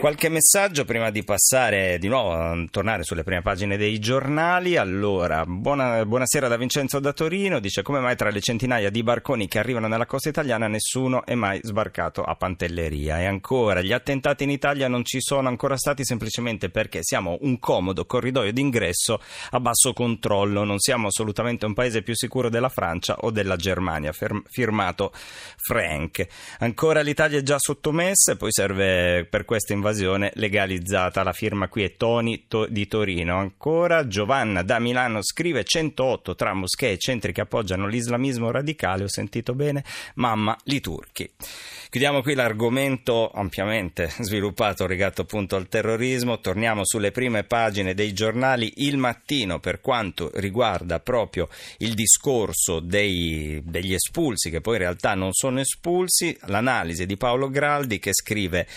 Qualche messaggio prima di passare di nuovo a tornare sulle prime pagine dei giornali. Allora, buona, buonasera da Vincenzo da Torino. Dice come mai tra le centinaia di barconi che arrivano nella costa italiana nessuno è mai sbarcato a Pantelleria. E ancora, gli attentati in Italia non ci sono ancora stati semplicemente perché siamo un comodo corridoio d'ingresso a basso controllo. Non siamo assolutamente un paese più sicuro della Francia o della Germania. Firmato Frank. Ancora l'Italia è già sottomessa e poi serve per questa invasione invasione legalizzata. La firma qui è Toni to- di Torino. Ancora Giovanna da Milano scrive 108 tra moschee e centri che appoggiano l'islamismo radicale. Ho sentito bene? Mamma li turchi. Chiudiamo qui l'argomento ampiamente sviluppato legato appunto al terrorismo. Torniamo sulle prime pagine dei giornali Il Mattino per quanto riguarda proprio il discorso dei, degli espulsi, che poi in realtà non sono espulsi. L'analisi di Paolo Graldi che scrive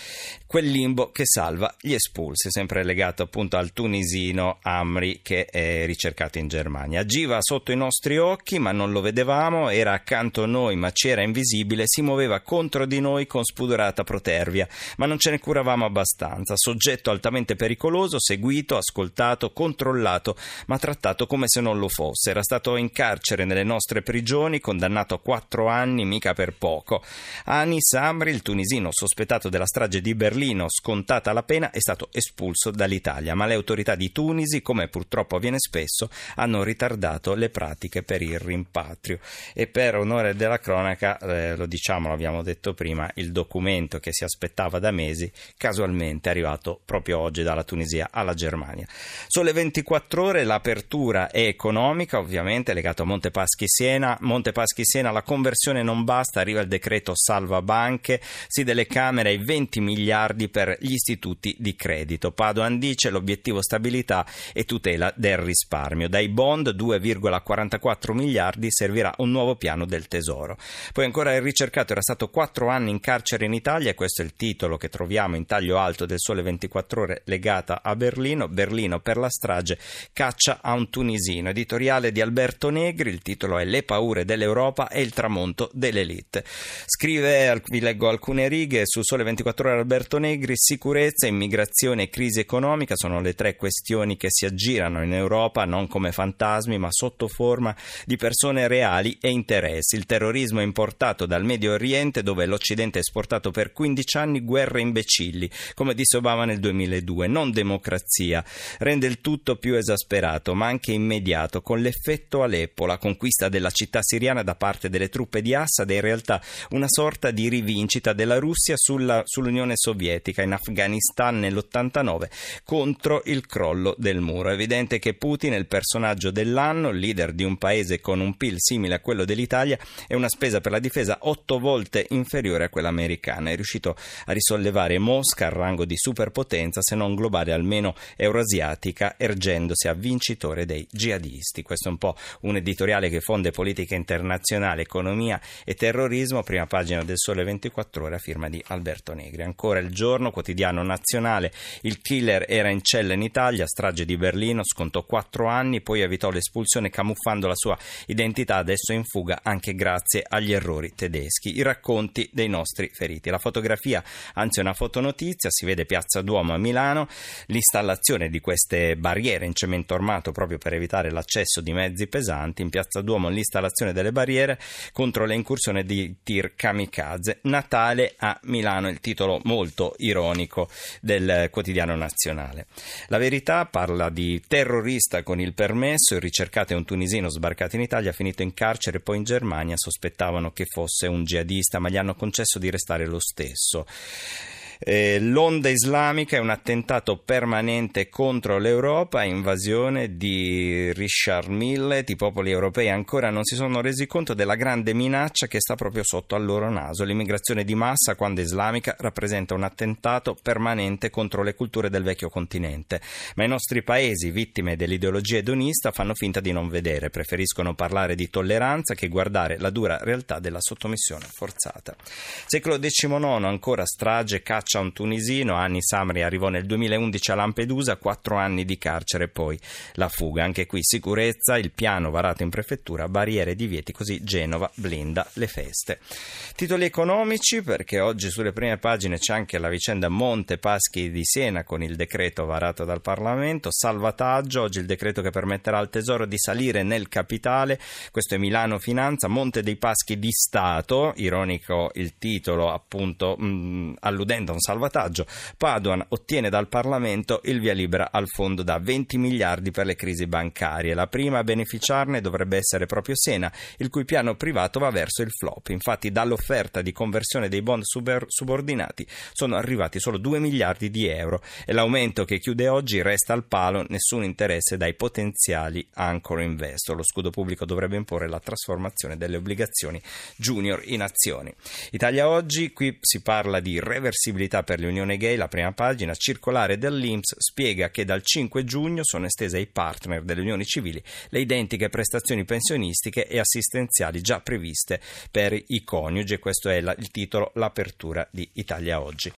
quel limbo che salva gli espulsi, sempre legato appunto al tunisino Amri che è ricercato in Germania. Agiva sotto i nostri occhi, ma non lo vedevamo, era accanto a noi, ma c'era invisibile, si muoveva contro di noi con spudorata protervia, ma non ce ne curavamo abbastanza. Soggetto altamente pericoloso, seguito, ascoltato, controllato, ma trattato come se non lo fosse. Era stato in carcere nelle nostre prigioni, condannato a quattro anni, mica per poco. Anis Amri, il tunisino sospettato della strage di Berlino, scontato scontata la pena, è stato espulso dall'Italia, ma le autorità di Tunisi, come purtroppo avviene spesso, hanno ritardato le pratiche per il rimpatrio. E per onore della cronaca, eh, lo diciamo, l'abbiamo detto prima, il documento che si aspettava da mesi, casualmente è arrivato proprio oggi dalla Tunisia alla Germania. Sulle 24 ore l'apertura è economica, ovviamente legato a Montepaschi Siena. Montepaschi Siena la conversione non basta, arriva il decreto salva banche, si delle Camere ai 20 miliardi per gli istituti di credito. Padoan dice l'obiettivo stabilità e tutela del risparmio. Dai bond 2,44 miliardi servirà un nuovo piano del tesoro. Poi ancora il ricercato era stato quattro anni in carcere in Italia e questo è il titolo che troviamo in taglio alto del Sole 24 ore legata a Berlino. Berlino per la strage caccia a un tunisino. Editoriale di Alberto Negri, il titolo è Le paure dell'Europa e il tramonto dell'elite. Scrive, vi leggo alcune righe su Sole 24 ore Alberto Negri, sicurezza, immigrazione e crisi economica sono le tre questioni che si aggirano in Europa non come fantasmi ma sotto forma di persone reali e interessi. Il terrorismo è importato dal Medio Oriente dove l'Occidente ha esportato per 15 anni guerre imbecilli, come disse Obama nel 2002, non democrazia. Rende il tutto più esasperato ma anche immediato con l'effetto Aleppo, la conquista della città siriana da parte delle truppe di Assad è in realtà una sorta di rivincita della Russia sulla, sull'Unione Sovietica in Afghanistan Afghanistan nell'89 contro il crollo del muro. È evidente che Putin è il personaggio dell'anno, leader di un paese con un PIL simile a quello dell'Italia e una spesa per la difesa otto volte inferiore a quella americana. È riuscito a risollevare Mosca al rango di superpotenza, se non globale almeno euroasiatica, ergendosi a vincitore dei jihadisti. Questo è un po' un editoriale che fonde politica internazionale, economia e terrorismo, prima pagina del Sole 24 ore a firma di Alberto Negri. Ancora il giorno quotidiano nazionale. Il killer era in cella in Italia, strage di Berlino, scontò quattro anni, poi evitò l'espulsione camuffando la sua identità, adesso è in fuga anche grazie agli errori tedeschi. I racconti dei nostri feriti. La fotografia, anzi una fotonotizia, si vede Piazza Duomo a Milano, l'installazione di queste barriere in cemento armato proprio per evitare l'accesso di mezzi pesanti. In Piazza Duomo l'installazione delle barriere contro le incursioni di tir kamikaze. Natale a Milano, il titolo molto ironico politico del quotidiano nazionale. La verità parla di terrorista con il permesso, il ricercato è un tunisino sbarcato in Italia, finito in carcere poi in Germania, sospettavano che fosse un jihadista, ma gli hanno concesso di restare lo stesso. Eh, l'onda islamica è un attentato permanente contro l'Europa, invasione di Richard Millet. I popoli europei ancora non si sono resi conto della grande minaccia che sta proprio sotto al loro naso. L'immigrazione di massa, quando islamica, rappresenta un attentato permanente contro le culture del vecchio continente. Ma i nostri paesi, vittime dell'ideologia edonista, fanno finta di non vedere, preferiscono parlare di tolleranza che guardare la dura realtà della sottomissione forzata. Secolo XIX ancora strage, caccia caccia a un tunisino, Anni Samri arrivò nel 2011 a Lampedusa, quattro anni di carcere e poi la fuga. Anche qui sicurezza, il piano varato in prefettura, barriere e divieti, così Genova blinda le feste. Titoli economici perché oggi sulle prime pagine c'è anche la vicenda Monte Paschi di Siena con il decreto varato dal Parlamento, salvataggio, oggi il decreto che permetterà al Tesoro di salire nel capitale, questo è Milano Finanza, Monte dei Paschi di Stato, ironico il titolo appunto mh, mm, alludendo un salvataggio, Paduan ottiene dal Parlamento il via libera al fondo da 20 miliardi per le crisi bancarie, la prima a beneficiarne dovrebbe essere proprio Siena, il cui piano privato va verso il flop, infatti dall'offerta di conversione dei bond subordinati sono arrivati solo 2 miliardi di euro e l'aumento che chiude oggi resta al palo, nessun interesse dai potenziali ancora investor. Lo scudo pubblico dovrebbe imporre la trasformazione delle obbligazioni junior in azioni. Italia oggi, qui si parla di reversibilità per l'Unione Gay, la prima pagina, circolare dell'Inps spiega che dal 5 giugno sono estese ai partner delle unioni civili le identiche prestazioni pensionistiche e assistenziali già previste per i coniugi questo è il titolo L'apertura di Italia oggi.